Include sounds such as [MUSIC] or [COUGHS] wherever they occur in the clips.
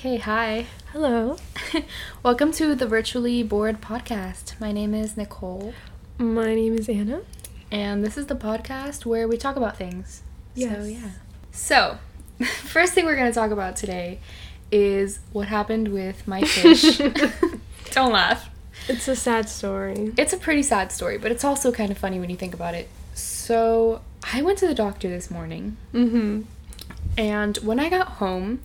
Okay, hi. Hello. [LAUGHS] Welcome to the Virtually Bored podcast. My name is Nicole, My name is Anna. and this is the podcast where we talk about things. So, yeah. So, [LAUGHS] first thing we're going to talk about today is what happened with my fish. [LAUGHS] Don't laugh. It's a sad story. It's a pretty sad story, but it's also kind of funny when you think about it. So, I went to the doctor this morning, Mm-hmm. and when I got home,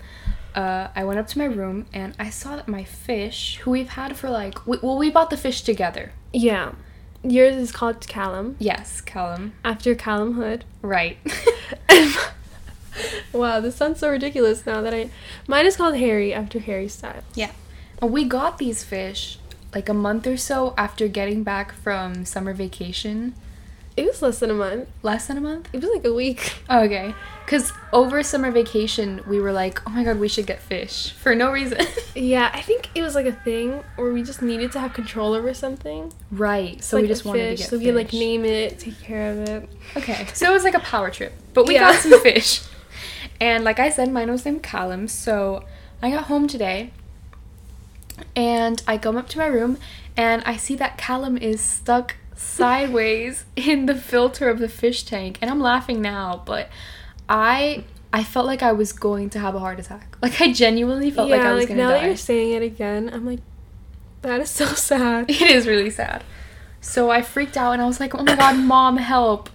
uh, I went up to my room and I saw that my fish, who we've had for like, we, well, we bought the fish together. Yeah. Yours is called Callum, Yes, Callum. after Calum Hood. Right. [LAUGHS] wow, this sounds so ridiculous now that I. Mine is called Harry, after Harry Styles. yeah. We got these fish like a month or so after getting back from summer vacation. It was less than a month. Less than a month? It was like a week. Oh, okay. Because over summer vacation, we were like, oh my god, we should get fish for no reason. [LAUGHS] Yeah, I think it was like a thing where we just needed to have control over something. right. So like we just wanted fish, to get so fish. we could like name it, take care of it. Okay, so it was like a power trip, but we Yeah. got some [LAUGHS] fish. And like I said, mine was named Callum. So I got home today, and I come up to my room, and I see that Callum is stuck sideways in the filter of the fish tank, and I'm laughing now, but I I felt like I was going to have a heart attack. Like I genuinely felt yeah, like I was like gonna now die. that you're saying it again, I'm like, that is so sad. [LAUGHS] It is really sad. So I freaked out and I was like, oh my god, [COUGHS] mom, help.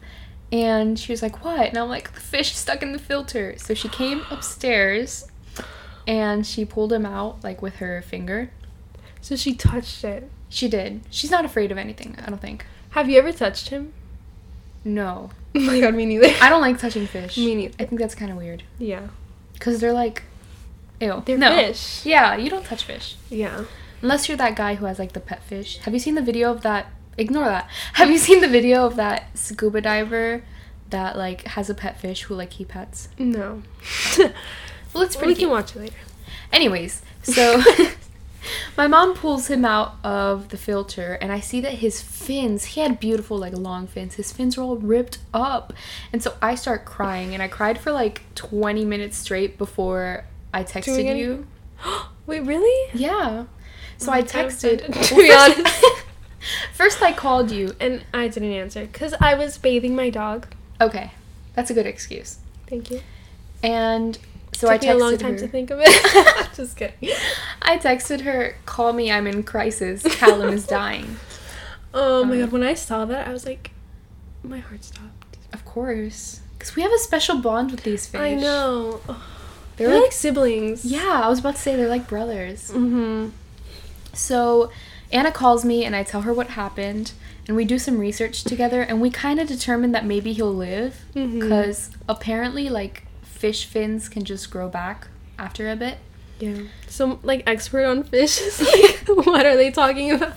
And she was like, what? And I'm like, the fish stuck in the filter. So she came upstairs and she pulled him out, like with her finger. So she touched it. She did. She's not afraid of anything, I don't think. Have you ever touched him? No. [LAUGHS] Oh my god, me neither. I don't like touching fish. Me neither. I think that's kind of weird. Yeah. Because they're like, ew. They're no. fish. Yeah, you don't touch fish. Yeah. Unless you're that guy who has like the pet fish. Have you seen the video of that? Ignore that. [LAUGHS] Have you seen the video of that scuba diver that like has a pet fish who like he pets? No. [LAUGHS] Well, it's pretty. we pretty can watch it later. Anyways, so my mom pulls him out of the filter and I see that his fins, he had beautiful like long fins. His fins were all ripped up. And so I start crying and I cried for like 20 minutes straight before I texted you. [GASPS] Wait, really? Yeah. So Oh, I I'm kind of texted. [LAUGHS] to be honest. first I called you And I didn't answer because I was bathing my dog. Okay, that's a good excuse. Thank you. And so Took I me a long time her. to think of it. [LAUGHS] Just kidding. I texted her, "Call me, I'm in crisis. Callum is dying." Oh my Um, god, when I saw that, I was like, my heart stopped. Of course, because we have a special bond with these fish. I know. They're They're like, like siblings. yeah, I was about to say they're like brothers. Mm-hmm. So Anna calls me, and I tell her what happened, and we do some research together, and we kind of determine that maybe he'll live, because apparently, like fish fins can just grow back after a bit. Yeah. So, like, expert on fish is like, [LAUGHS] what are they talking about?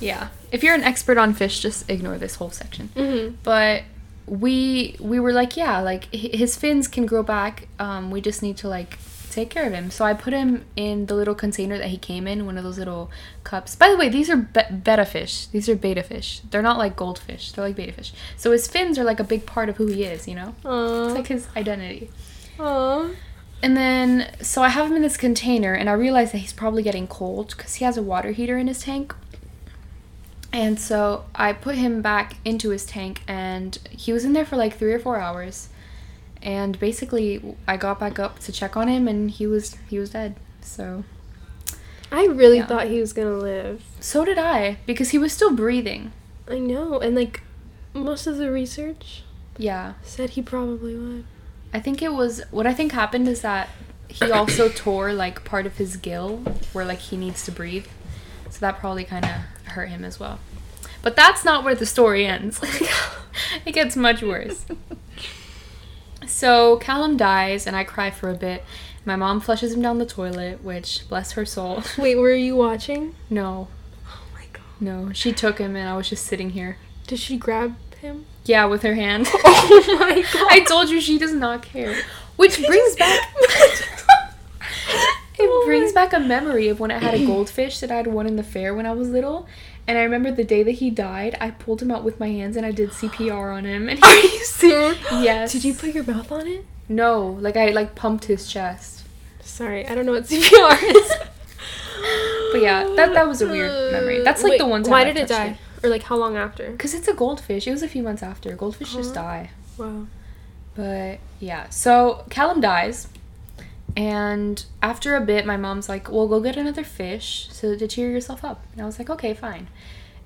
Yeah. If you're an expert on fish, just ignore this whole section. Mm-hmm. but we we were like yeah like his fins can grow back um we just need to like take care of him so i put him in the little container that he came in one of those little cups by the way these are be- betta fish these are beta fish they're not like goldfish they're like beta fish so his fins are like a big part of who he is you know it's like his identity Aww. and then so i have him in this container and i realize that he's probably getting cold because he has a water heater in his tank and so I put him back into his tank, and he was in there for like three or four hours. And basically, I got back up to check on him, and he was he was dead. So I really Yeah. thought he was gonna live. so did I because he was still breathing. I know, and like most of the research Yeah, said he probably would. I think it was what I think happened is that he also [COUGHS] tore like part of his gill where like he needs to breathe. So that probably kind of hurt him as well. But that's not where the story ends. Oh [LAUGHS] it gets much worse. So Callum dies, and I cry for a bit. My mom flushes him down the toilet, which, bless her soul. [LAUGHS] Wait, were you watching? no, Oh my god. no. She took him, and I was just sitting here. Did she grab him? Yeah, with her hand. [LAUGHS] Oh my [LAUGHS] god. I told you she does not care. Which brings back. [LAUGHS] It Oh brings back a memory of when I had a [CLEARS THROAT] goldfish that I had won in the fair when I was little. And I remember the day that he died, I pulled him out with my hands and I did CPR on him. And Are he, you serious? yes. Did you put your mouth on it? No, like I like pumped his chest. Sorry, I don't know what CPR is. But yeah, that that was a weird memory. That's like Wait, the one time. Why I did it die? Or like how long after? Because it's a goldfish. It was a few months after. Goldfish just Huh. die. Wow. But yeah, so Callum dies. And after a bit, my mom's like, well, go get another fish so to cheer yourself up. And I was like, okay, fine.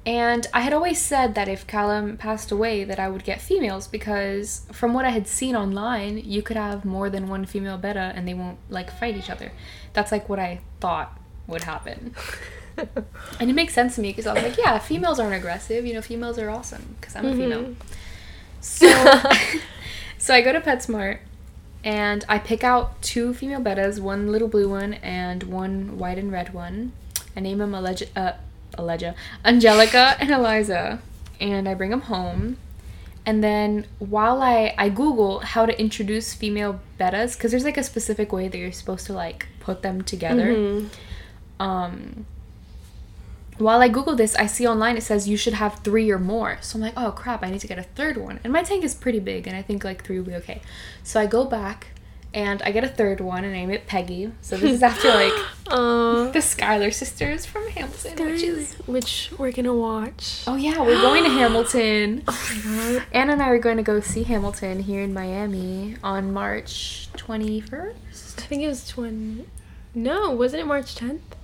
And I had always said that if Callum passed away, that I would get females because from what I had seen online, you could have more than one female beta and they won't like fight each other. That's like what I thought would happen. [LAUGHS] [LAUGHS] And it makes sense to me because I was like, yeah, females aren't aggressive. You know, females are awesome because I'm a female. [LAUGHS] So, [LAUGHS] so I go to PetSmart and I pick out two female bettas, one little blue one and one white and red one. I name them Allegia, uh, Allegia, Angelica and Eliza, and I bring them home. And then while I I Google how to introduce female bettas, because there's like a specific way that you're supposed to like put them together Mhm. um while I Google this, I see online it says you should have three or more. So I'm like, oh crap, I need to get a third one. And my tank is pretty big, and I think like three will be okay. So I go back and I get a third one and I name it Peggy. So this is after like [LAUGHS] Uh, the Schuyler sisters from Hamilton, which is which we're gonna watch. oh yeah, we're going to Hamilton. [GASPS] Oh. Anna and I are going to go see Hamilton here in Miami on March 21st. I think it was twenty. No, wasn't it March tenth?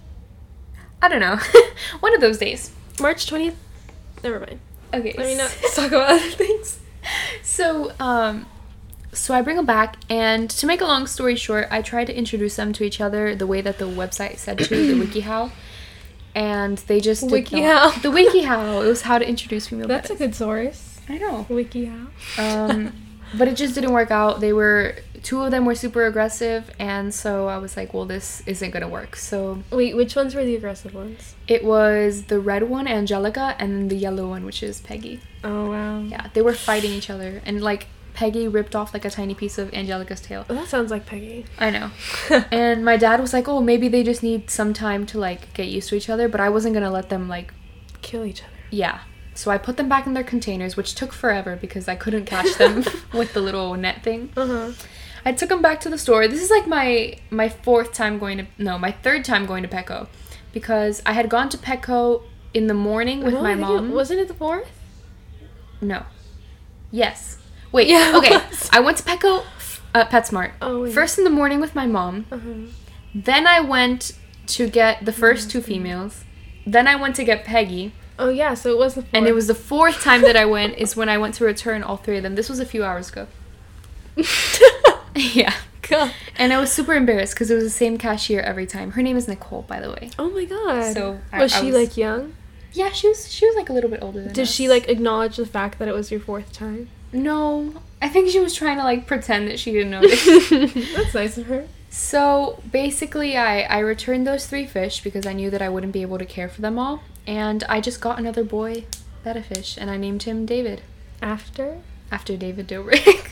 I don't know, [LAUGHS] one of those days. March twentieth. Never mind. Okay, Let me not [LAUGHS] talk about other things. So, um, so I bring them back, and to make a long story short, I tried to introduce them to each other the way that the website said to, the [CLEARS THROAT] WikiHow, and they just did WikiHow. The WikiHow. It was how to introduce female. That's a good source. I know. WikiHow. Um, [LAUGHS] but it just didn't work out. They were two of them were super aggressive, and so I was like, well, this isn't gonna work. So Wait, which ones were the aggressive ones? it was the red one, Angelica, and then the yellow one, which is Peggy. Oh wow. Yeah, they were fighting each other, and like Peggy ripped off like a tiny piece of Angelica's tail. Oh, that sounds like Peggy. I know. [LAUGHS] And my dad was like, "Oh, maybe they just need some time to like get used to each other," but I wasn't going to let them like Kill each other. yeah. So I put them back in their containers, which took forever because I couldn't catch them [LAUGHS] [LAUGHS] with the little net thing. Uh huh. I took them back to the store. This is like my my fourth time going to no, my third time going to Petco because I had gone to Petco in the morning with my mom. wasn't it the fourth? No. Yes. Wait. Yeah, okay. I went to Petco, uh, PetSmart. Oh, wait. First in the morning with my mom. Uh huh. Then I went to get the first two females. Then I went to get Peggy. Oh yeah, so it was the fourth. And it was the fourth time that I went is when I went to return all three of them. This was a few hours ago. [LAUGHS] [LAUGHS] yeah. God. And I was super embarrassed because it was the same cashier every time. Her name is Nicole, by the way. Oh my god. So, I- was I she was- like young? Yeah, she was she was like a little bit older than me. Did us. she like acknowledge the fact that it was your fourth time? No. I think she was trying to like pretend that she didn't notice. [LAUGHS] That's nice of her. So basically, I, I returned those three fish because I knew that I wouldn't be able to care for them all. And I just got another boy betta fish and I named him David After, after David Dobrik, [LAUGHS]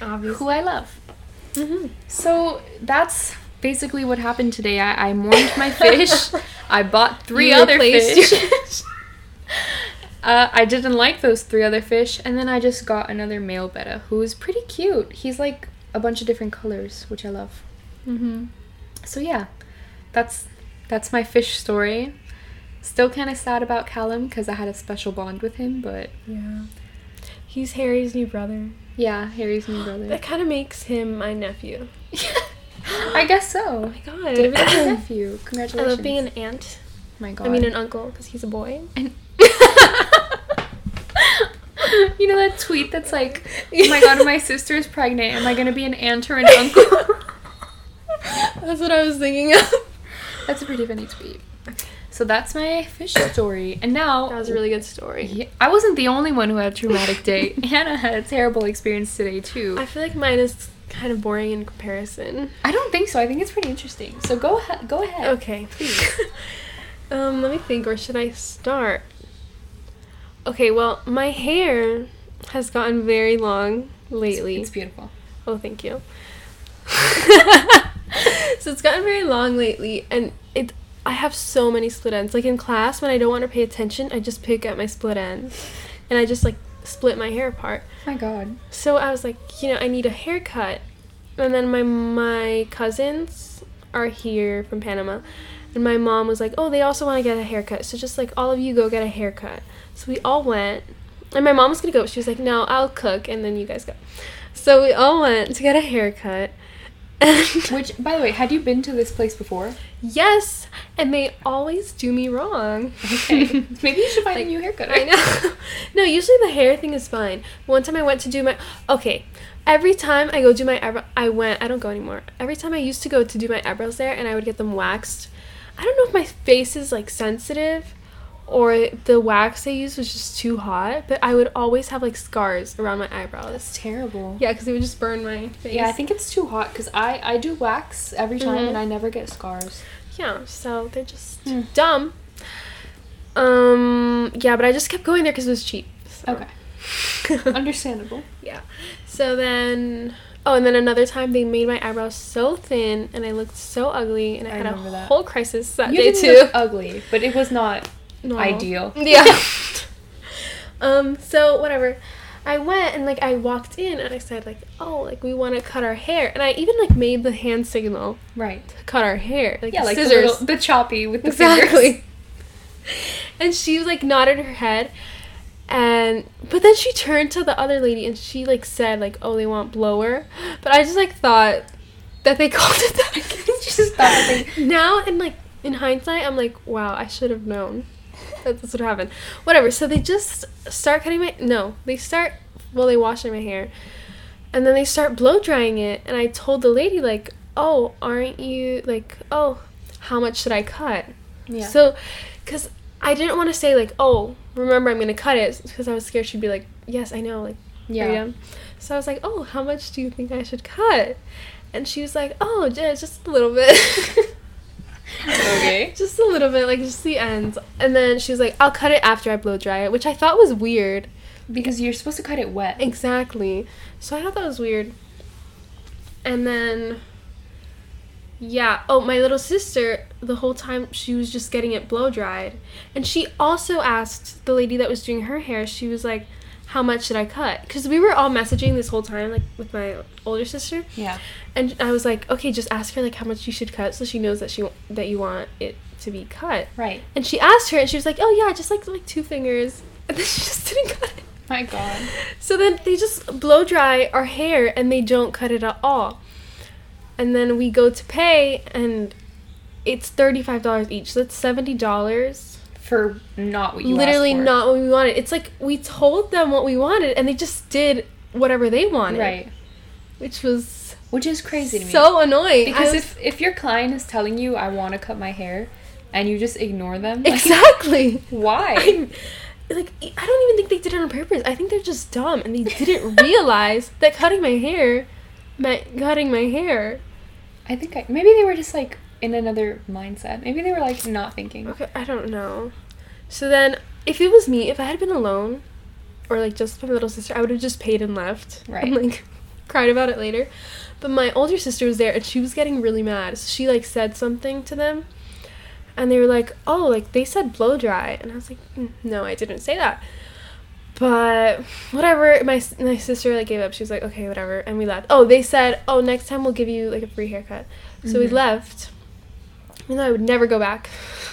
obviously. who I love. hmm So that's basically what happened today. I, I mourned my fish. [LAUGHS] I bought three You other fish. fish. [LAUGHS] uh, I didn't like those three other fish, and then I just got another male betta who is pretty cute. He's like a bunch of different colors, which I love. Mm-hmm. So yeah, that's that's my fish story. Still kind of sad about Callum because I had a special bond with him, but Yeah. He's Harry's new brother. yeah, Harry's new [GASPS] brother. That kind of makes him my nephew. [LAUGHS] I guess so. Oh my god. David is a nephew. I love being an aunt. my God. I mean, an uncle because he's a boy. And- [LAUGHS] you know that tweet that's like, "Oh my God, my sister is pregnant. Am I gonna be an aunt or an uncle?" [LAUGHS] That's what I was thinking of. that's a pretty funny tweet. So that's my fish story, and now That was a really good story. Yeah, I wasn't the only one who had a traumatic day. [LAUGHS] Hannah had a terrible experience today too. I feel like mine is kind of boring in comparison. I don't think so. I think it's pretty interesting. So go ahead. Go ahead. Okay, please. [LAUGHS] um, let me think. Where should I start? Okay, well, my hair has gotten very long lately. It's beautiful. Oh, thank you. [LAUGHS] so it's gotten very long lately, and it. I have so many split ends. Like in class, when I don't want to pay attention, I just pick at my split ends, and I just like split my hair apart. my God. So I was like, you know, I need a haircut. And then my my cousins are here from Panama, and my mom was like, "Oh, they also want to get a haircut, so just like all of you go get a haircut." So we all went, and my mom was gonna go. But she was like, "No, I'll cook, and then you guys go." So we all went to get a haircut. [LAUGHS] Which, by the way, had you been to this place before? yes, and they always do me wrong. Okay. [LAUGHS] Maybe you should find Like, a new haircut. I know. [LAUGHS] no, usually the hair thing is fine. One time I went to do my okay. Every time I go do my eyebrow, I went. I don't go anymore. Every time I used to go to do my eyebrows there, and I would get them waxed. I don't know if my face is like sensitive, or the wax they used was just too hot. But I would always have like scars around my eyebrows. That's terrible. Yeah, because it would just burn my face. Yeah, I think it's too hot because I, I do wax every time Mhm. and I never get scars. Yeah, so they're just Hmm. dumb. Um. Yeah, but I just kept going there because it was cheap. so. Okay. [LAUGHS] Understandable. Yeah. So then, oh, and then another time they made my eyebrows so thin and I looked so ugly and I, I had a that. whole crisis that you day too. look ugly, but it was not No. ideal. Yeah. [LAUGHS] [LAUGHS] um. So whatever. I went and like I walked in and I said like, oh, like we want to cut our hair, and I even like made the hand signal Right. to cut our hair, like Yeah, the like the, scissors. little, the choppy with the exactly. fingers. [LAUGHS] And she was like nodded her head, and but then she turned to the other lady and she like said like, "Oh, they want blower," but I just like thought that they called it that. She just thought that they- now and like in hindsight, I'm like, wow, I should have known that what happened. Whatever. So they just start cutting my no, they start well, they washing my hair, and then they start blow drying it, and I told the lady like, "Oh, aren't you like oh." How much should I cut? Yeah. So, because I didn't want to say like, oh, remember I'm gonna cut it, because I was scared she'd be like, yes, I know, like, yeah. yeah. So I was like, oh, how much do you think I should cut? And she was like, oh, ju- just a little bit. [LAUGHS] Okay. [LAUGHS] just a little bit, like just the ends. And then she was like, I'll cut it after I blow dry it, which I thought was weird. Because you're supposed to cut it wet. Exactly. So I thought that was weird. And then, yeah. Oh, my little sister, the whole time she was just getting it blow dried. And she also asked the lady that was doing her hair, she was like, how much should I cut? Because we were all messaging this whole time, like with my older sister. Yeah. And I was like, okay, just ask her like how much you should cut, so she knows that she that you want it to be cut. Right. And she asked her, and she was like, oh yeah, just like like two fingers. [LAUGHS] And then she just didn't cut it. My God. So then they just blow dry our hair and they don't cut it at all. And then we go to pay and it's $35 each. So that's $70. For not what you Literally not what we wanted. It's like we told them what we wanted and they just did whatever they wanted. Right. Which was Which is crazy to me. so annoying. Because was- if if your client is telling you I want to cut my hair, and you just ignore them, like, exactly. [LAUGHS] why? I'm, like I don't even think they did it on purpose. I think they're just dumb and they didn't [LAUGHS] realize that cutting my hair meant cutting my hair. I think I, maybe they were just like in another mindset. Maybe they were like not thinking. Okay, I don't know. So then, if it was me, if I had been alone, or like just my little sister, I would have just paid and left. Right. And like [LAUGHS] cried about it later. But my older sister was there and she was getting really mad. So she like said something to them. And they were like, oh, like they said blow dry. And I was like, "Mm, no, I didn't say that. But whatever, my, my sister like gave up. She was like, okay, whatever. And we left. Oh, they said, oh, next time we'll give you like a free haircut. So we Mhm. left. Even though I would never go back.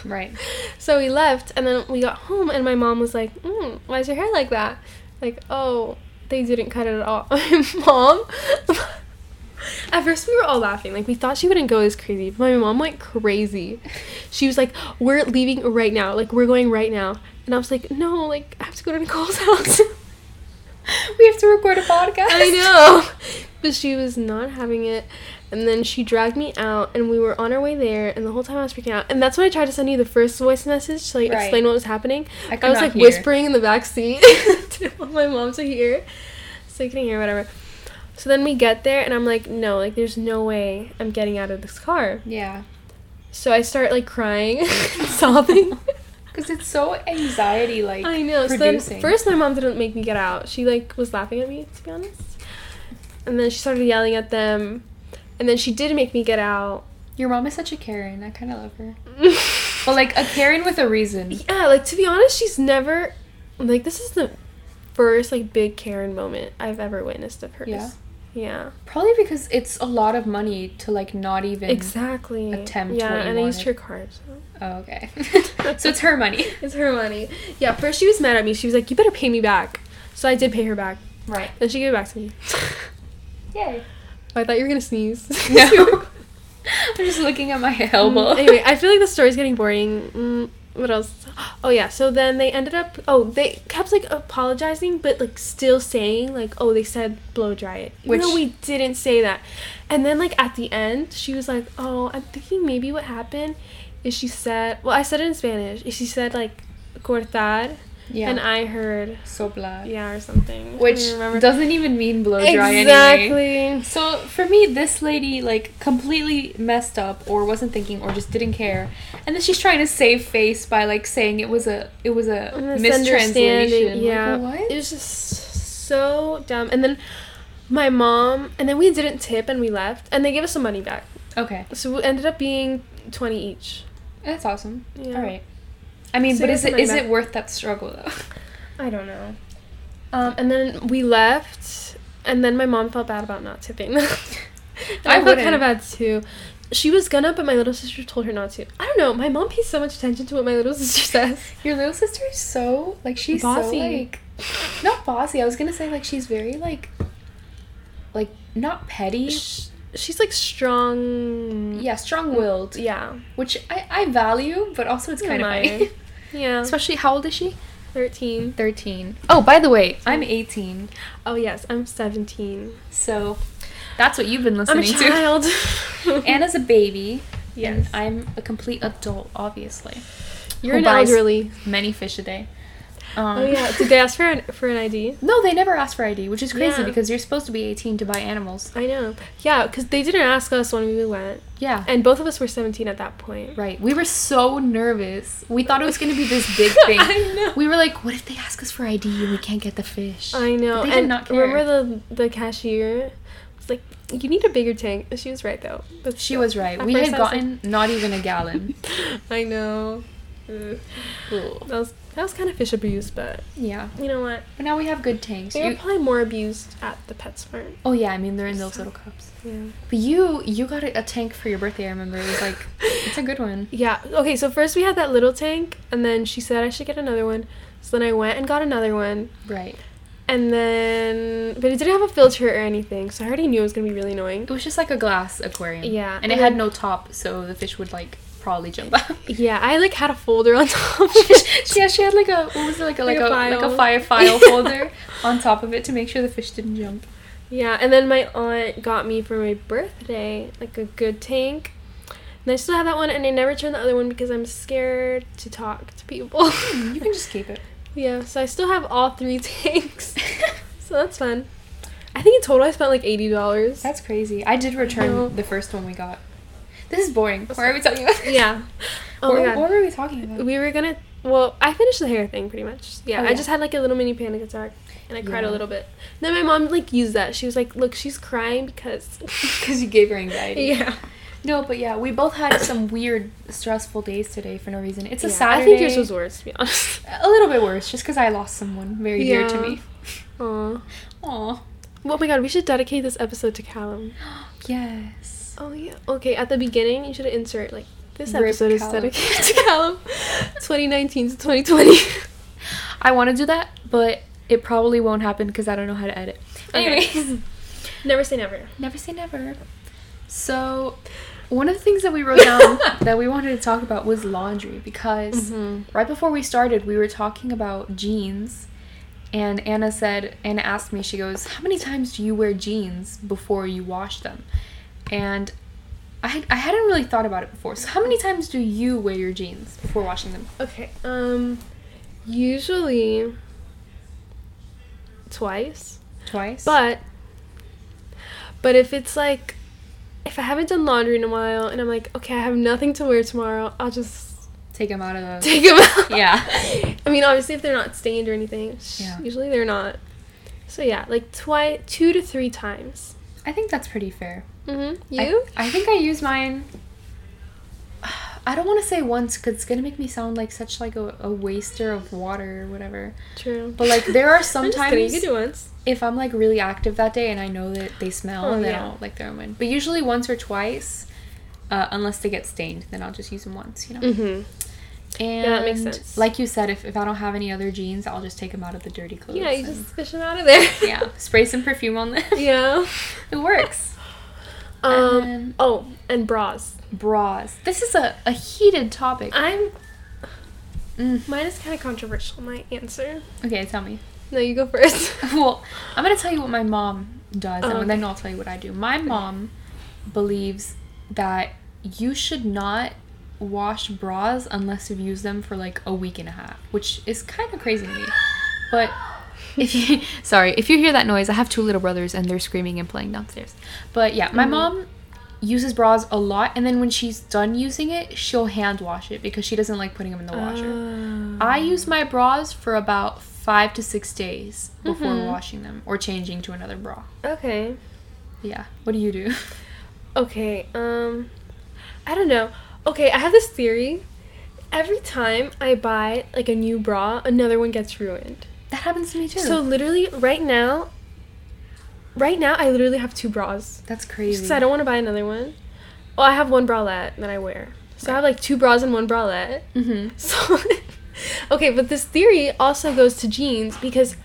Right. [LAUGHS] So we left, and then we got home, and my mom was like, mm, "Why is your hair like that?" Like, "Oh, they didn't cut it at all." [LAUGHS] mom. [LAUGHS] At first, we were all laughing. Like, we thought she wouldn't go this crazy. But my mom went crazy. She was like, "We're leaving right now. Like, we're going right now." And I was like, "No, like, I have to go to Nicole's house." We have to record a podcast. I know. But she was not having it. And then she dragged me out, and we were on our way there. And the whole time I was freaking out. And that's when I tried to send you the first voice message to like Right. explain what was happening. I, I, was like hear. whispering in the back seat [LAUGHS] to want my mom to hear, so I couldn't hear whatever. So then we get there, and I'm like, no, like there's no way I'm getting out of this car. Yeah. So I start like crying, [LAUGHS] sobbing. [LAUGHS] Because it's so anxiety like I know. So then first my mom didn't make me get out. She like was laughing at me to be honest. And then she started yelling at them. And then she did make me get out. Your mom is such a Karen. I kind of love her. [LAUGHS] But like a Karen with a reason. yeah, like to be honest, she's never like this is the first like big Karen moment I've ever witnessed of hers. Yeah. Yeah. Probably because it's a lot of money to like not even. Exactly. attempt Yeah, and I used her card. So. Oh, okay. [LAUGHS] so it's her money. [LAUGHS] It's her money. Yeah, first she was mad at me. She was like, "You better pay me back." So I did pay her back. Right. Then she gave it back to me. Yay. I thought you were gonna sneeze. [LAUGHS] No. [LAUGHS] I'm just looking at my elbow. Mm, anyway, I feel like the story's getting boring. Mm, what else? [GASPS] Oh yeah. So then they ended up. Oh, they kept like apologizing, but like still saying like, oh, they said blow dry it, Which- we didn't say that. And then like at the end, she was like, oh, I'm thinking maybe what happened is she said. Well, I said it in Spanish. She said like cortar, yeah. and I heard Sopla. yeah or something. Which doesn't even mean blow dry anyway. exactly. So for me, this lady like completely messed up, or wasn't thinking, or just didn't care, and then she's trying to save face by like saying it was a it was a mistranslation. Yeah, Like, it was just so dumb. And then my mom, and then we didn't tip, and we left, and they gave us some money back. Okay, So it ended up being twenty each. that's awesome. Yeah. All right. I mean, So but is it is it worth that struggle though? [LAUGHS] I don't know. Um, and then we left, and then my mom felt bad about not tipping. [LAUGHS] I I, felt kind of bad too. She was gonna, but my little sister told her not to. I don't know. My mom pays so much attention to what my little [LAUGHS] sister says. Your little sister is so like she's Bossy. so like not bossy. I was gonna say like she's very like like not petty. Sh- She's like strong. Yeah, strong willed. Yeah. Which I, I value, but also it's kind of. Yeah. Especially how old is she? 13. 13. Oh, by the way, I'm 18. Oh, yes. I'm 17. So that's what you've been listening I'm a to. child. [LAUGHS] Anna's a baby. Yes. I'm a complete adult, obviously. You're who an elderly. Many fish a day. Um, Oh, yeah. Did they ask for an, for an ID? No, they never asked for ID, which is crazy Yeah. because you're supposed to be 18 to buy animals. I know. Yeah, because they didn't ask us when we went. Yeah. And both of us were 17 at that point. Right. We were so nervous. We thought it was going to be this [LAUGHS] big thing. I know. We were like, what if they ask us for ID and we can't get the fish? I know. But they and did not care. remember the the cashier was like, "You need a bigger tank." She was right though. But She was right. We had was like- gotten not even a gallon. [LAUGHS] I know. That was that was kind of fish abuse, but Yeah. you know what? But now we have good tanks. They were You- probably more abused at the PetSmart. oh yeah, I mean they're in those little cups. Yeah. But you you got a, a tank for your birthday. I remember it was like [LAUGHS] it's a good one. Yeah. Okay. So first we had that little tank, and then she said I should get another one. So then I went and got another one, Right. and then but it didn't have a filter or anything, so I already knew it was gonna be really annoying. It was just like a glass aquarium. Yeah, And it and had no top, so the fish would like probably jump [LAUGHS] out. Yeah, I like had a folder on top. of it. yeah, she had like a what was it like a like, Like a, a like a file. fire file [LAUGHS] holder on top of it to make sure the fish didn't jump. Yeah, and then my aunt got me for my birthday like a good tank. And I still have that one, and I never turned the other one because I'm scared to talk to people. Hmm, you can just keep it. [LAUGHS] yeah, so I still have all three tanks. so that's fun. I think in total I spent like eighty dollars. That's crazy. I did return No. the first one we got. This is boring. Why are we talking about this? Yeah. [LAUGHS] Oh what, my god. what were we talking about? We were gonna. Well, I finished the hair thing pretty much. Yeah, Oh, I just had like a little mini panic attack, and I cried Yeah. a little bit. Then my mom like used that. She was like, "Look, she's crying because." [LAUGHS] Because you gave her anxiety. yeah. No, but yeah, we both had some weird, stressful days today for no reason. It's a Yeah, Saturday. I think yours was worse, to be honest. a little bit worse, just because I lost someone very dear to me. [LAUGHS] Aw. Aw. Oh my god, we should dedicate this episode to Callum. [GASPS] Yes. Oh yeah. Okay, at the beginning you should insert like this Rip episode is dedicated [LAUGHS] to Callum. 2019 to 2020. I want to do that, but it probably won't happen because I don't know how to edit. Okay. Anyways, [LAUGHS] Never say never. never say never. So, one of the things that we wrote down [LAUGHS] that we wanted to talk about was laundry because Mhm. right before we started, we were talking about jeans. And Anna said, Anna asked me, she goes, How many times do you wear jeans before you wash them? And I, I hadn't really thought about it before. So, how many times do you wear your jeans before washing them? Okay. Um usually twice. Twice? But but if it's like if I haven't done laundry in a while and I'm like, okay, I have nothing to wear tomorrow, I'll just take them out of the. take them out. Yeah. [LAUGHS] I mean, obviously, if they're not stained or anything, Yeah. usually they're not. So yeah, like twice, two to three times. I think that's pretty fair. Mm-hmm. I- You? I, think I use mine. I don't want to say once because it's gonna make me sound like such like a, a waster of water or whatever. True. But like there are [LAUGHS] I'm sometimes You do once. if I'm like really active that day and I know that they smell, Oh, then yeah. I'll like throw them in. But usually once or twice, uh, unless they get stained, then I'll just use them once. You know. Mm-hmm. And that makes sense. like you said, if, if I don't have any other jeans, I'll just take them out of the dirty clothes. Yeah, you just fish them out of there. yeah, spray some perfume on them. [LAUGHS] yeah. it works. Um. And- Oh, and bras. Bras. This is a, a heated topic. I'm. Mm. Mine is kind of controversial. My answer. Okay, tell me. No, you go first. [LAUGHS] well, I'm gonna tell you what my mom does, Oh, and then. I'll tell you what I do. My mom believes that you should not wash bras unless you've used them for like a week and a half, which is kind of crazy to me. But if you [LAUGHS] sorry, if you hear that noise, I have two little brothers and they're screaming and playing downstairs. But yeah, my Mhm. mom uses bras a lot, and then when she's done using it, she'll hand wash it because she doesn't like putting them in the washer. Oh. I use my bras for about five to six days before Mhm. washing them or changing to another bra. Okay. Yeah. What do you do? [LAUGHS] Okay. Um. I don't know. Okay, I have this theory. Every time I buy like a new bra, another one gets ruined. That happens to me too. So literally, right now. Right now, I literally have two bras. that's crazy. Because I don't want to buy another one. Well, I have one bralette that I wear. So I have like two bras and one bralette. mm-hmm. [LAUGHS] So, okay, but this theory also goes to jeans because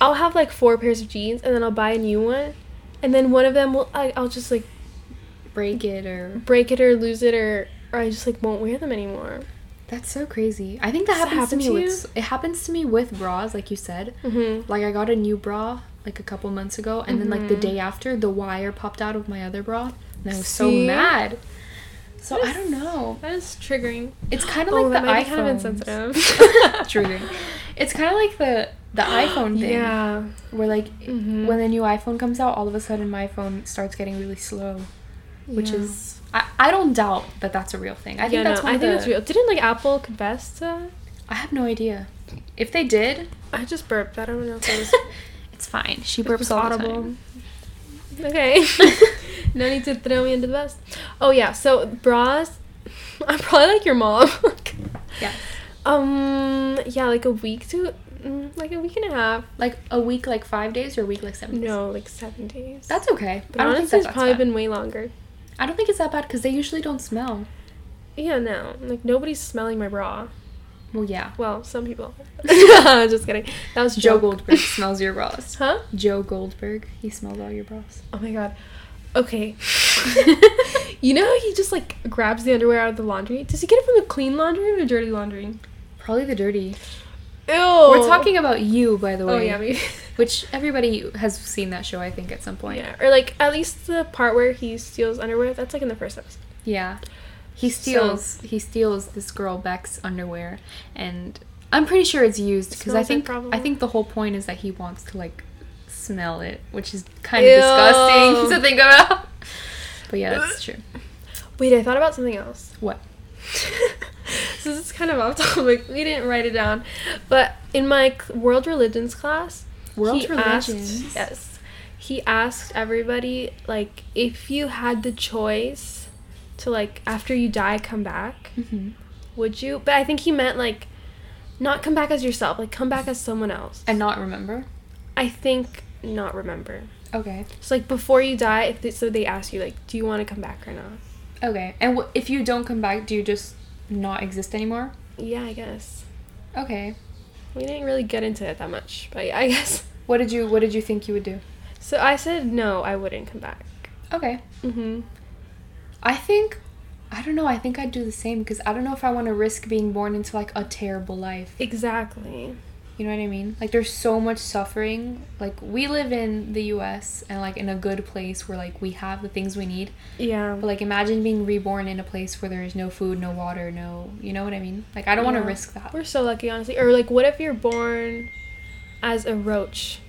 I'll have like four pairs of jeans and then I'll buy a new one, and then one of them will I, I'll just like Break it or break it or lose it or or I just like won't wear them anymore. That's so crazy. I think that happens to happen me to with you? s- it happens to me with bras, like you said. Mm-hmm. Like I got a new bra like a couple months ago, and then like the Mhm. day after, the wire popped out of my other bra, and I was so mad. So That I don't know. That is triggering. It's kind of oh, like that the be kind of iPhone. insensitive. [LAUGHS] [LAUGHS] Triggering. It's kind of like the the iPhone thing. Yeah. Where like Mhm. when the new iPhone comes out, all of a sudden my phone starts getting really slow, which Yeah. is I, I don't doubt that that's a real thing. I think yeah, that's no, one I of think the, it's real. Didn't like Apple confess to? that? I have no idea. If they did, I just burped. I don't know if it was [LAUGHS] it's fine. She It was burps all the time. Okay. [LAUGHS] no need to throw me into the bus. Oh yeah, so bras. [LAUGHS] I'm probably like your mom. Yeah. Um. Yeah, like a week to, mm, like a week and a half. Like a week, like five days, or a week, like seven. days? No, like seven days. that's okay. But I don't think honestly, that's it's probably bad. been way longer. I don't think it's that bad because they usually don't smell. Yeah, no, like nobody's smelling my bra. Well, yeah. Well, some people. [LAUGHS] [LAUGHS] just kidding. That was Joe. Goldberg [LAUGHS] smells your bras. Huh? Joe Goldberg, he smells all your bras. Oh my god. Okay. you know how he just like grabs the underwear out of the laundry? Does he get it from the clean laundry or the dirty laundry? Probably the dirty. Ew. We're talking about you, by the oh, way. Oh yeah, maybe. [LAUGHS] Which everybody has seen that show, I think, at some point. yeah, or like at least the part where he steals underwear. That's like in the first episode. Yeah. He steals. So- he steals this girl Beck's underwear and I'm pretty sure it's used because I think. I think the whole point is that he wants to like smell it, which is kind of Ew. disgusting [LAUGHS] to think about. But yeah, that's [LAUGHS] true. Wait, I thought about something else. What? This is kind of off [LAUGHS] topic. We didn't write it down, but in my world religions class, World he religions. Asked, yes, he asked everybody like if you had the choice to like after you die come back, hmm would you? But I think he meant like not come back as yourself, like come back as someone else. And not remember? I think not remember. Okay. So like before you die, if they, so they ask you like, do you want to come back or not? Okay. And wh- if you don't come back, do you just not exist anymore? Yeah, I guess. Okay. We didn't really get into it that much, but yeah, I [LAUGHS] guess. What did you what did you think you would do? So I said no, I wouldn't come back. Okay. Mm-hmm. I think I don't know, I think I'd do the same because I don't know if I want to risk being born into like a terrible life. Exactly. You know what I mean? Like there's so much suffering. Like we live in the US and like in a good place where like we have the things we need. Yeah. But like imagine being reborn in a place where there's no food, no water, no, you know what I mean? Like I don't want to risk that. We're so lucky, honestly. Or like, what if you're born as a roach?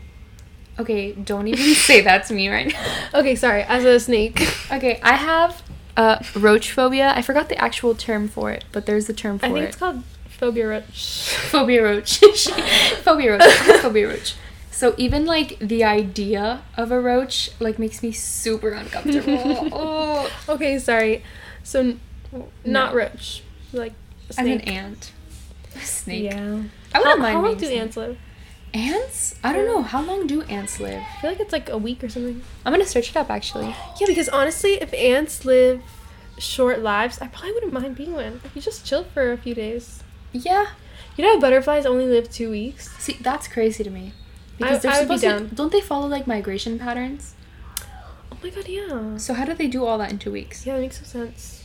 Okay, don't even [LAUGHS] say that to me right now. Okay, sorry, as a snake. [LAUGHS] Okay, I have uh roach phobia. I forgot the actual term for it, but there's a term for it. I think it. it's called phobia roach. [LAUGHS] phobia roach. [LAUGHS] phobia roach. [LAUGHS] phobia roach. So even like the idea of a roach like makes me super uncomfortable. oh. Okay, sorry. So, n- not No. roach. Like a As an snake. ant. A snake. Yeah. I wouldn't How, mind how long do snake. ants live? Ants? I don't know. How long do ants live? I feel like it's like a week or something. I'm gonna search it up actually. Yeah, because honestly, if ants live short lives, I probably wouldn't mind being one. If you just chill for a few days. Yeah. You know butterflies only live two weeks? See, that's crazy to me. I- I would be supposed down. to. Don't they follow like migration patterns? Oh my god, yeah. So how do they do all that in two weeks? Yeah, that makes some sense.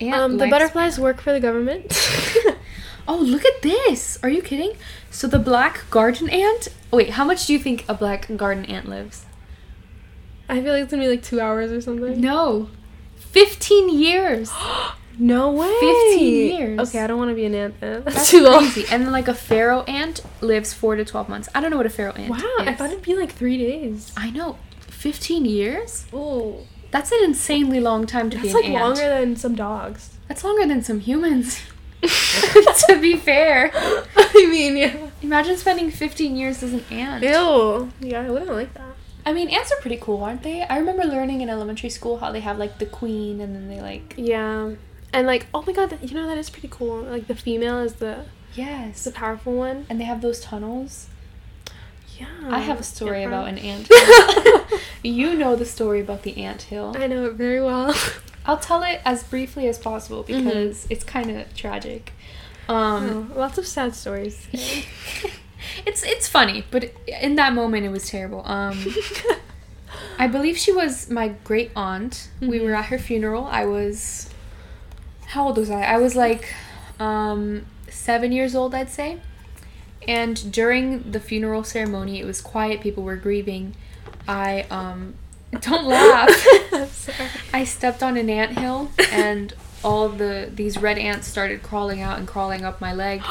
Ant um, the butterflies work for the government. [LAUGHS] Oh, look at this! Are you kidding? So the black garden ant. Wait, how much do you think a black garden ant lives? I feel like it's gonna be like two hours or something. No, fifteen years. [GASPS] [GASPS] No way. 15 years. Okay, I don't want to be an ant then. [LAUGHS] That's, too long. crazy. And then like a pharaoh ant lives four to twelve months. I don't know what a pharaoh ant Wow, is. I thought it'd be like three days. I know. Fifteen years? Oh, That's an insanely long time to that's be like an ant. longer than some dogs. That's longer than some humans. [LAUGHS] [LAUGHS] to be fair. I mean, yeah. Imagine spending 15 years as an ant. Ew. Yeah, I wouldn't like that. I mean, ants are pretty cool, aren't they? I remember learning in elementary school how they have like the queen and then they like Yeah. And like, oh my god, that, you know that is pretty cool. Like the female is the yes, the powerful one. and they have those tunnels. Yeah. I have a story Yeah. about an ant. [LAUGHS] you know the story about the ant hill. I know it very well. [LAUGHS] I'll tell it as briefly as possible Mm-hmm. because it's kind of tragic. Um, Oh, lots of sad stories. [LAUGHS] it's it's funny, but in that moment it was terrible. Um, I believe she was my great aunt. We Mhm. were at her funeral. I was how old was I? I was like um 7 years old, I'd say. And during the funeral ceremony, it was quiet, people were grieving. I um [LAUGHS] don't laugh. [LAUGHS] I stepped on an ant hill and all the these red ants started crawling out and crawling up my leg.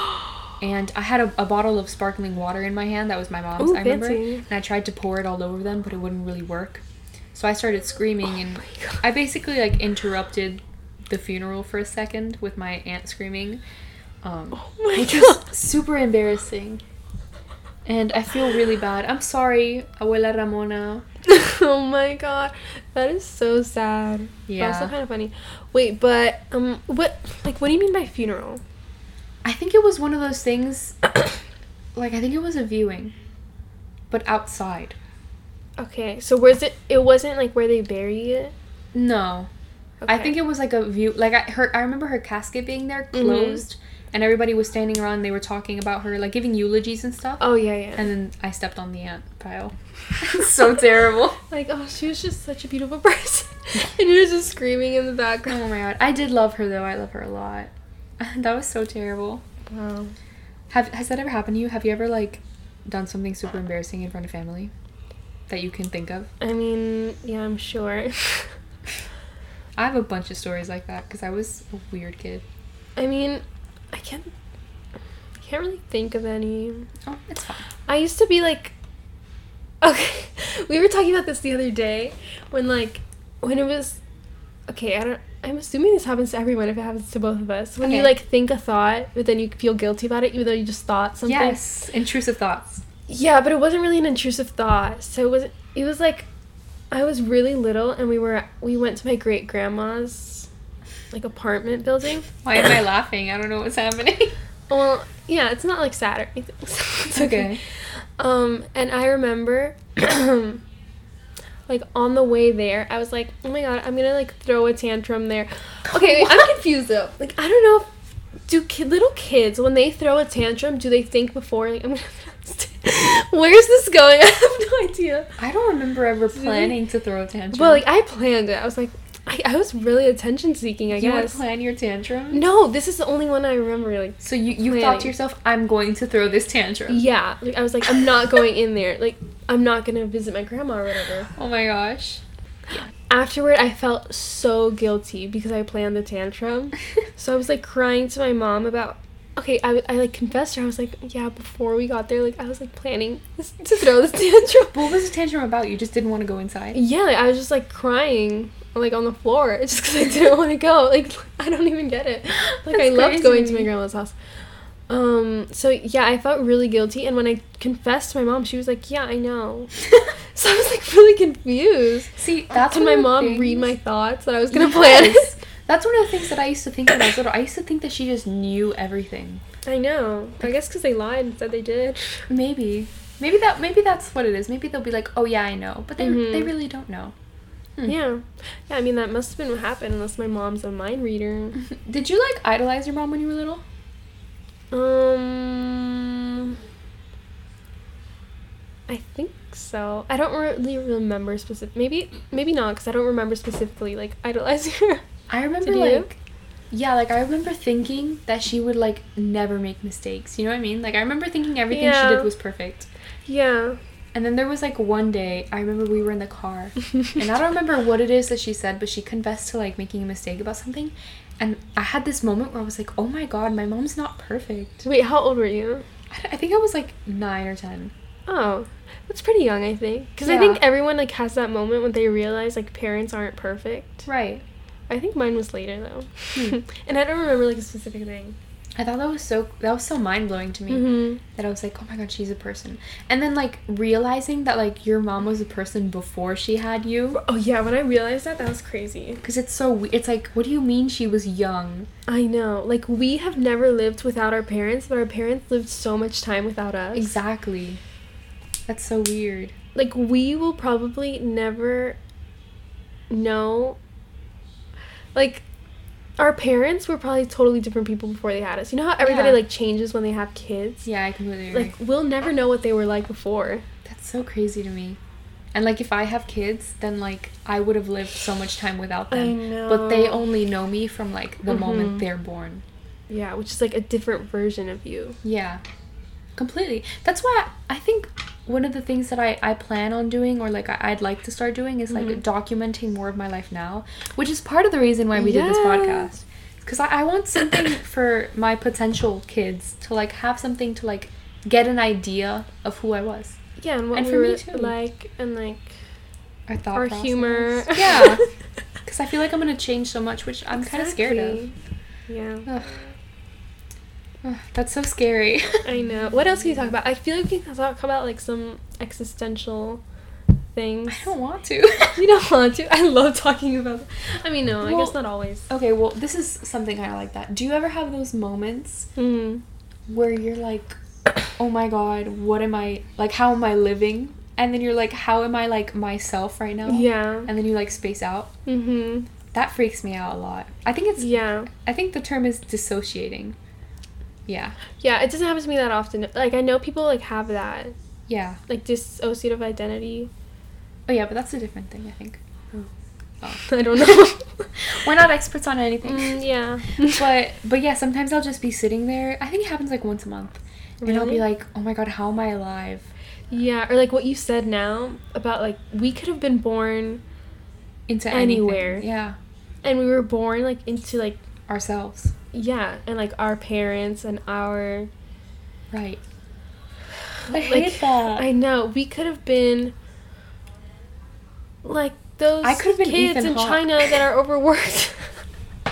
And I had a, a bottle of sparkling water in my hand. That was my mom's. Ooh, I remember. fancy. And I tried to pour it all over them, but it wouldn't really work. So I started screaming, and Oh God. I basically like interrupted the funeral for a second with my aunt screaming, um, Oh [LAUGHS] my which god. was super embarrassing. And I feel really bad. I'm sorry, Abuela Ramona. [LAUGHS] oh my god. That is so sad. But also Yeah. kind of funny. Wait, but um what like what do you mean by funeral? I think it was one of those things. [COUGHS] like I think it was a viewing, but outside. Okay, so was it it wasn't like where they bury it? No, I think it was like a view. Like I her, I remember her casket being there, Mhm. closed, and everybody was standing around. They were talking about her, like giving eulogies and stuff. Oh yeah, yeah. And then I stepped on the ant pile. [LAUGHS] so terrible. like, oh, she was just such a beautiful [LAUGHS] person. and you were just screaming in the background. Oh my god, I did love her though. I love her a lot. [LAUGHS] that was so terrible. Wow. Have has that ever happened to you? Have you ever like done something super embarrassing in front of family that you can think of? I mean, yeah, I'm sure. I have a bunch of stories like that because I was a weird kid. I mean, I can't I can't really think of any. Oh, it's fine. I used to be like [LAUGHS] Okay, we were talking about this the other day when like when it was okay, I don't I'm assuming this happens to everyone if it happens to both of us. When you like think a thought, but then you feel guilty about it even though you just thought something. Yes, intrusive thoughts. Yeah, but it wasn't really an intrusive thought. So it was it was like I was really little and we were we went to my great grandma's like apartment building. [COUGHS] Why am I laughing? I don't know what's happening. [LAUGHS] Well, yeah, it's not like sad or anything. so [LAUGHS] it's Okay. Um, and I remember [COUGHS] like on the way there, I was like, "Oh my god, I'm gonna like throw a tantrum there." Okay, [LAUGHS] I'm confused though. Like I don't know, if, do kid, little kids when they throw a tantrum, do they think before like I'm gonna? [LAUGHS] Where's this going? [LAUGHS] I have no idea. I don't remember ever planning to throw a tantrum. Well, like I planned it. I was like, I, I was really attention seeking. I guess. you plan your tantrum. No, this is the only one I remember. Like, So you you thought to yourself, I'm going to throw this tantrum. yeah, like I was like, I'm not going in there. Like, I'm not gonna visit my grandma or whatever. [LAUGHS] Oh my gosh. Afterward, I felt so guilty because I planned the tantrum. So I was like crying to my mom about. Okay, I, I like confessed her. I was like, yeah, before we got there, like I was like planning [LAUGHS] to throw this tantrum. What was the tantrum about? You just didn't want to go inside. Yeah, like, I was just like crying like on the floor It's [LAUGHS] just because I didn't want to go. Like [LAUGHS] I don't even get it. Like I loved crazy going to my grandma's house. Um. So yeah, I felt really guilty, and when I confessed to my mom, she was like, "Yeah, I know." so I was like really confused. See, that's Can my mom things- read my thoughts that I was gonna plan? That's one of the things that I used to think when I was little. I used to think that she just knew everything. I know. I guess because they lied and said they did. Maybe. Maybe that maybe that's what it is. Maybe they'll be like, "Oh yeah, I know," but they Mhm. they really don't know. Hmm. Yeah. Yeah, I mean, that must have been what happened unless my mom's a mind reader. [LAUGHS] Did you like idolize your mom when you were little? Um. I think so. I don't really remember specific. Maybe, maybe not, because I don't remember specifically like [LAUGHS] idolizing her. I remember like yeah, like I remember thinking that she would like never make mistakes. You know what I mean? Like I remember thinking everything Yeah. she did was perfect. yeah. And then there was like one day, I remember we were in the car, [LAUGHS] and I don't remember what it is that she said, but she confessed to like making a mistake about something. And I had this moment where I was like, oh my god, my mom's not perfect. Wait, how old were you? I, I think I was like nine or ten. Oh, that's pretty young, I think. Because I think everyone like has that moment when they realize like parents aren't perfect. Right. I think mine was later though, Hmm. [LAUGHS] and I don't remember like a specific thing. I thought that was so that was so mind blowing to me Mm-hmm. that I was like, oh my god, she's a person. And then like realizing that like your mom was a person before she had you, Oh yeah, when I realized that, that was crazy. because it's so it's like, what do you mean she was young? I know. Like we have never lived without our parents, but our parents lived so much time without us. Exactly. That's so weird. Like we will probably never know like our parents were probably totally different people before they had us. You know how everybody Yeah. like changes when they have kids? Yeah, I completely agree. Like we'll never know what they were like before. That's so crazy to me. And like if I have kids, then like I would have lived so much time without them. I know. But they only know me from like the Mhm. moment they're born. Yeah, which is like a different version of you. Yeah. Completely. That's why I think one of the things that I, I plan on doing or like I, I'd like to start doing is like Mhm. documenting more of my life now, which is part of the reason why we did this podcast. Because I, I want something [COUGHS] for my potential kids to like have something to like get an idea of who I was. Yeah, and what And we for me were too. like and like Our thought our process. humor. Yeah. [LAUGHS] Because I feel like I'm gonna change so much, which I'm kind of scared of. Yeah. Ugh. [SIGHS] That's so scary. [LAUGHS] I know. What else can you talk about? I feel like we can talk about like some existential things. I don't want to. [LAUGHS] You don't want to. I love talking about. I mean, no, I guess not always. okay, well, this is something kind of like that. Do you ever have those moments Mm. where you're like, oh my god, what am I, like, how am I living? And then you're like, how am I, like, myself right now? Yeah. And then you, like, space out. Mhm. That freaks me out a lot. I think it's, Yeah. I think the term is dissociating. Yeah. Yeah. It doesn't happen to me that often. Like I know people like have that Yeah. like dissociative identity. Oh, yeah, but that's a different thing, I think. Oh. [LAUGHS] I don't know. [LAUGHS] We're not experts on anything. Mm, [LAUGHS] yeah. but but yeah, sometimes I'll just be sitting there. I think it happens like once a month, Really? and I'll be like, "Oh my god, how am I alive?" Yeah, or like what you said now about like we could have been born Into anything. Anywhere. yeah, and we were born like into like ourselves, yeah, and like our parents and our right? [SIGHS] I like hate that. I know we could have been like those I could have been kids Ethan in Hawke. China that are overworked.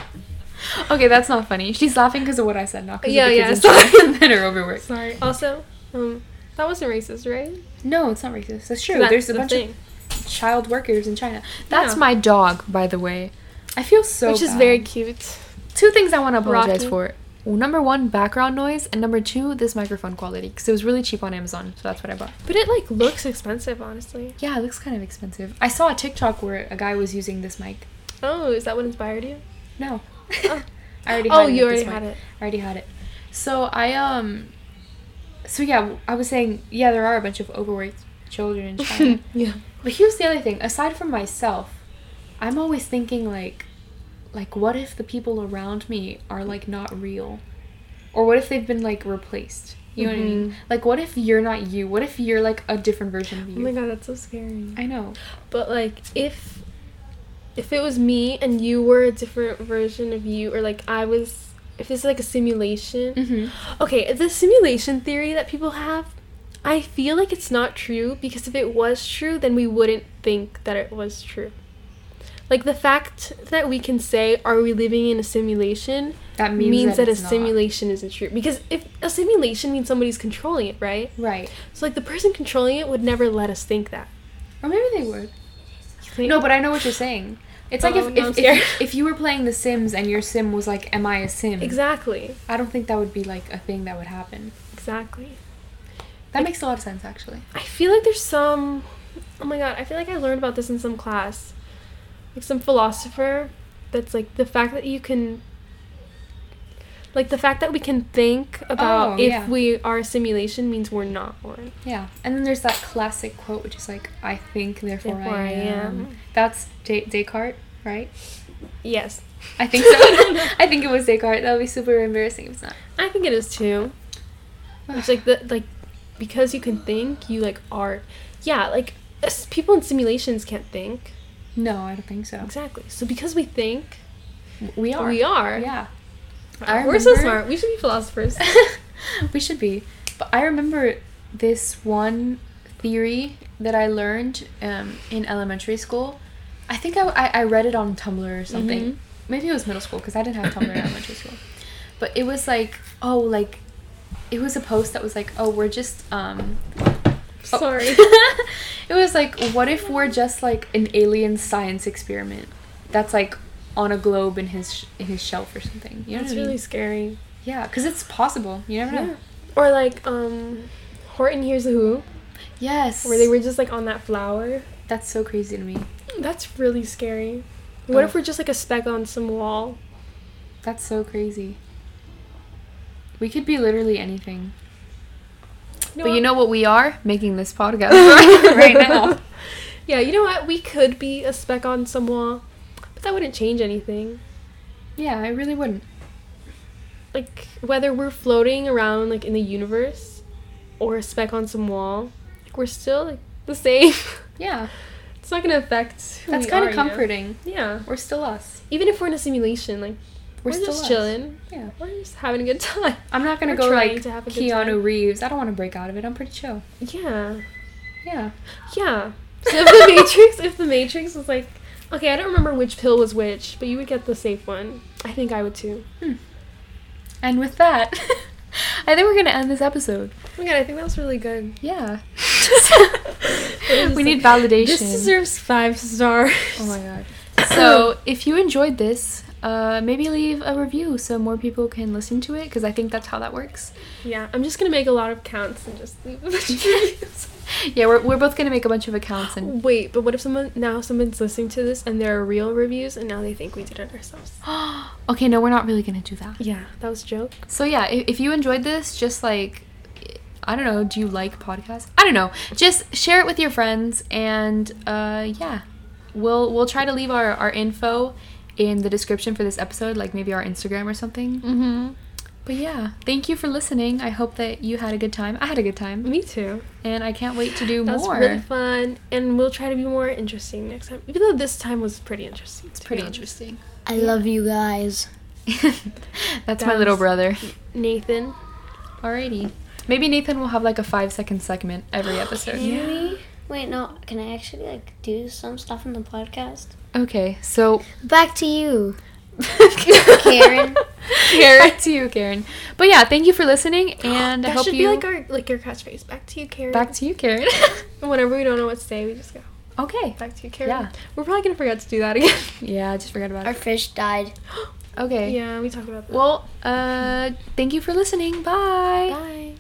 [LAUGHS] okay, that's not funny. She's laughing because of what I said, not because Yeah, of the yeah, kids in sorry. China [LAUGHS] that are overworked. Sorry. Also, um, that wasn't racist, right? No, it's not racist. That's true. That's There's a the bunch thing. of child workers in China. That's Yeah. my dog, by the way. I feel so. which is bad. very cute. Two things I want to apologize Rocky. for. Number one, background noise, and number two, this microphone quality, because it was really cheap on Amazon, so that's what I bought. But it like looks expensive, honestly. Yeah, it looks kind of expensive. I saw a TikTok where a guy was using this mic. Oh, is that what inspired you? No. Oh. [LAUGHS] I already Oh, had it you already had point. it. I already had it. So I um so yeah, I was saying yeah, there are a bunch of overweight children in [LAUGHS] China. yeah. but here's the other thing, aside from myself, I'm always thinking like like what if the people around me are like not real? Or what if they've been like replaced? You know what I mean? Mhm. Like what if you're not you? What if you're like a different version of you? Oh my god, that's so scary. I know. But like if if it was me and you were a different version of you or like I was if this is like a simulation. Mhm. Okay, the simulation theory that people have, I feel like it's not true because if it was true, then we wouldn't think that it was true. Like the fact that we can say, "Are we living in a simulation?" That means, means, that, a it's not. simulation isn't true. Because if a simulation means somebody's controlling it, right? Right. So like the person controlling it would never let us think that. Or maybe they would. No, but I know what you're saying. It's like if oh, now I'm if, if if you were playing The Sims and your sim was like, "Am I a sim?" Exactly. I don't think that would be like a thing that would happen. Exactly. That makes a lot of sense, actually. I feel like there's some. Oh my god, I feel like I learned about this in some class. Like some philosopher that's like the fact that you can. Like the fact that we can think about Oh, if yeah. we are a simulation means we're not one. Yeah, and then there's that classic quote, which is like, "I think, therefore, Therefore I, I am." am. That's Des- Descartes, right? Yes. I think so. [LAUGHS] I think it was Descartes. That would be super embarrassing if it's not. I think it is too. It's like the like because you can think, you like are. Yeah, like people in simulations can't think. No, I don't think so. Exactly. So because we think, We are. we are. Yeah. Wow, we're so smart. We should be philosophers. [LAUGHS] we should be. But I remember this one theory that I learned um, in elementary school. I think I, I, I read it on Tumblr or something. Mhm. Maybe it was middle school because I didn't have Tumblr in elementary school. But it was like, oh, like, it was a post that was like, oh, we're just, um, Sorry. [LAUGHS] it was like, what if we're just like an alien science experiment that's like on a globe in his sh- in his shelf or something? You know That's I mean? really scary. Yeah, because it's possible. You never know. Or like um Horton Hears the Who, Yes. where they were just like on that flower. That's so crazy to me. That's really scary. What Oh. if we're just like a speck on some wall? That's so crazy. We could be literally anything. But you know what we are? Making this podcast [LAUGHS] [LAUGHS] right now. Yeah, you know what? We could be a speck on some wall, but that wouldn't change anything. Yeah, I really wouldn't. Like whether we're floating around like in the universe or a speck on some wall, like we're still like the same. [LAUGHS] Yeah, it's not gonna affect. Who that's we kind are, of you know? comforting. Yeah. We're still us. Even if we're in a simulation, like We're, we're, still just us. chilling. Yeah. We're just having a good time. I'm not gonna We're go like to have a good Keanu time. Reeves. I don't want to break out of it. I'm pretty chill. Yeah. Yeah. Yeah. So if the [LAUGHS] Matrix, if the Matrix was like, okay, I don't remember which pill was which, but you would get the safe one. I think I would too. Hmm. And with that, [LAUGHS] I think we're gonna end this episode. Oh my god, I think that was really good. Yeah. [LAUGHS] we need like, validation. This deserves five stars. Oh my god. [CLEARS THROAT] So, if you enjoyed this, uh, maybe leave a review so more people can listen to it because I think that's how that works. Yeah, I'm just gonna make a lot of counts and just leave a bunch of reviews. Yeah, we're, we're both gonna make a bunch of accounts and. Wait, but what if someone now someone's listening to this and there are real reviews and now they think we did it ourselves? [GASPS] okay, no, we're not really gonna do that. Yeah, that was a joke. So yeah, if, if you enjoyed this, just like I don't know, do you like podcasts? I don't know. Just share it with your friends and uh yeah. We'll we'll try to leave our, our info in the description for this episode, like maybe our Instagram or something. Mm-hmm. But yeah, thank you for listening. I hope that you had a good time. I had a good time. Me too. And I can't wait to do That was more. really fun, and we'll try to be more interesting next time. Even though this time was pretty interesting. It's pretty interesting. I love you guys. [LAUGHS] That's That my little brother. Nathan. Alrighty. Maybe Nathan will have like a five second segment every episode. Can we? Wait, no. Can I actually like do some stuff in the podcast? Okay, so Back to you. [LAUGHS] Karen. Karen. Back to you, Karen. But yeah, thank you for listening, [GASPS] and I that hope should you. be like our like your catchphrase. Back to you, Karen. Back to you, Karen. [LAUGHS] Whenever we don't know what to say, we just go. okay. Back to you, Karen. Yeah. We're probably gonna forget to do that again. [LAUGHS] Yeah, I just forgot about Our it. Our fish died. [GASPS] Okay. yeah, we talked about that. Well, uh, thank you for listening. Bye. Bye.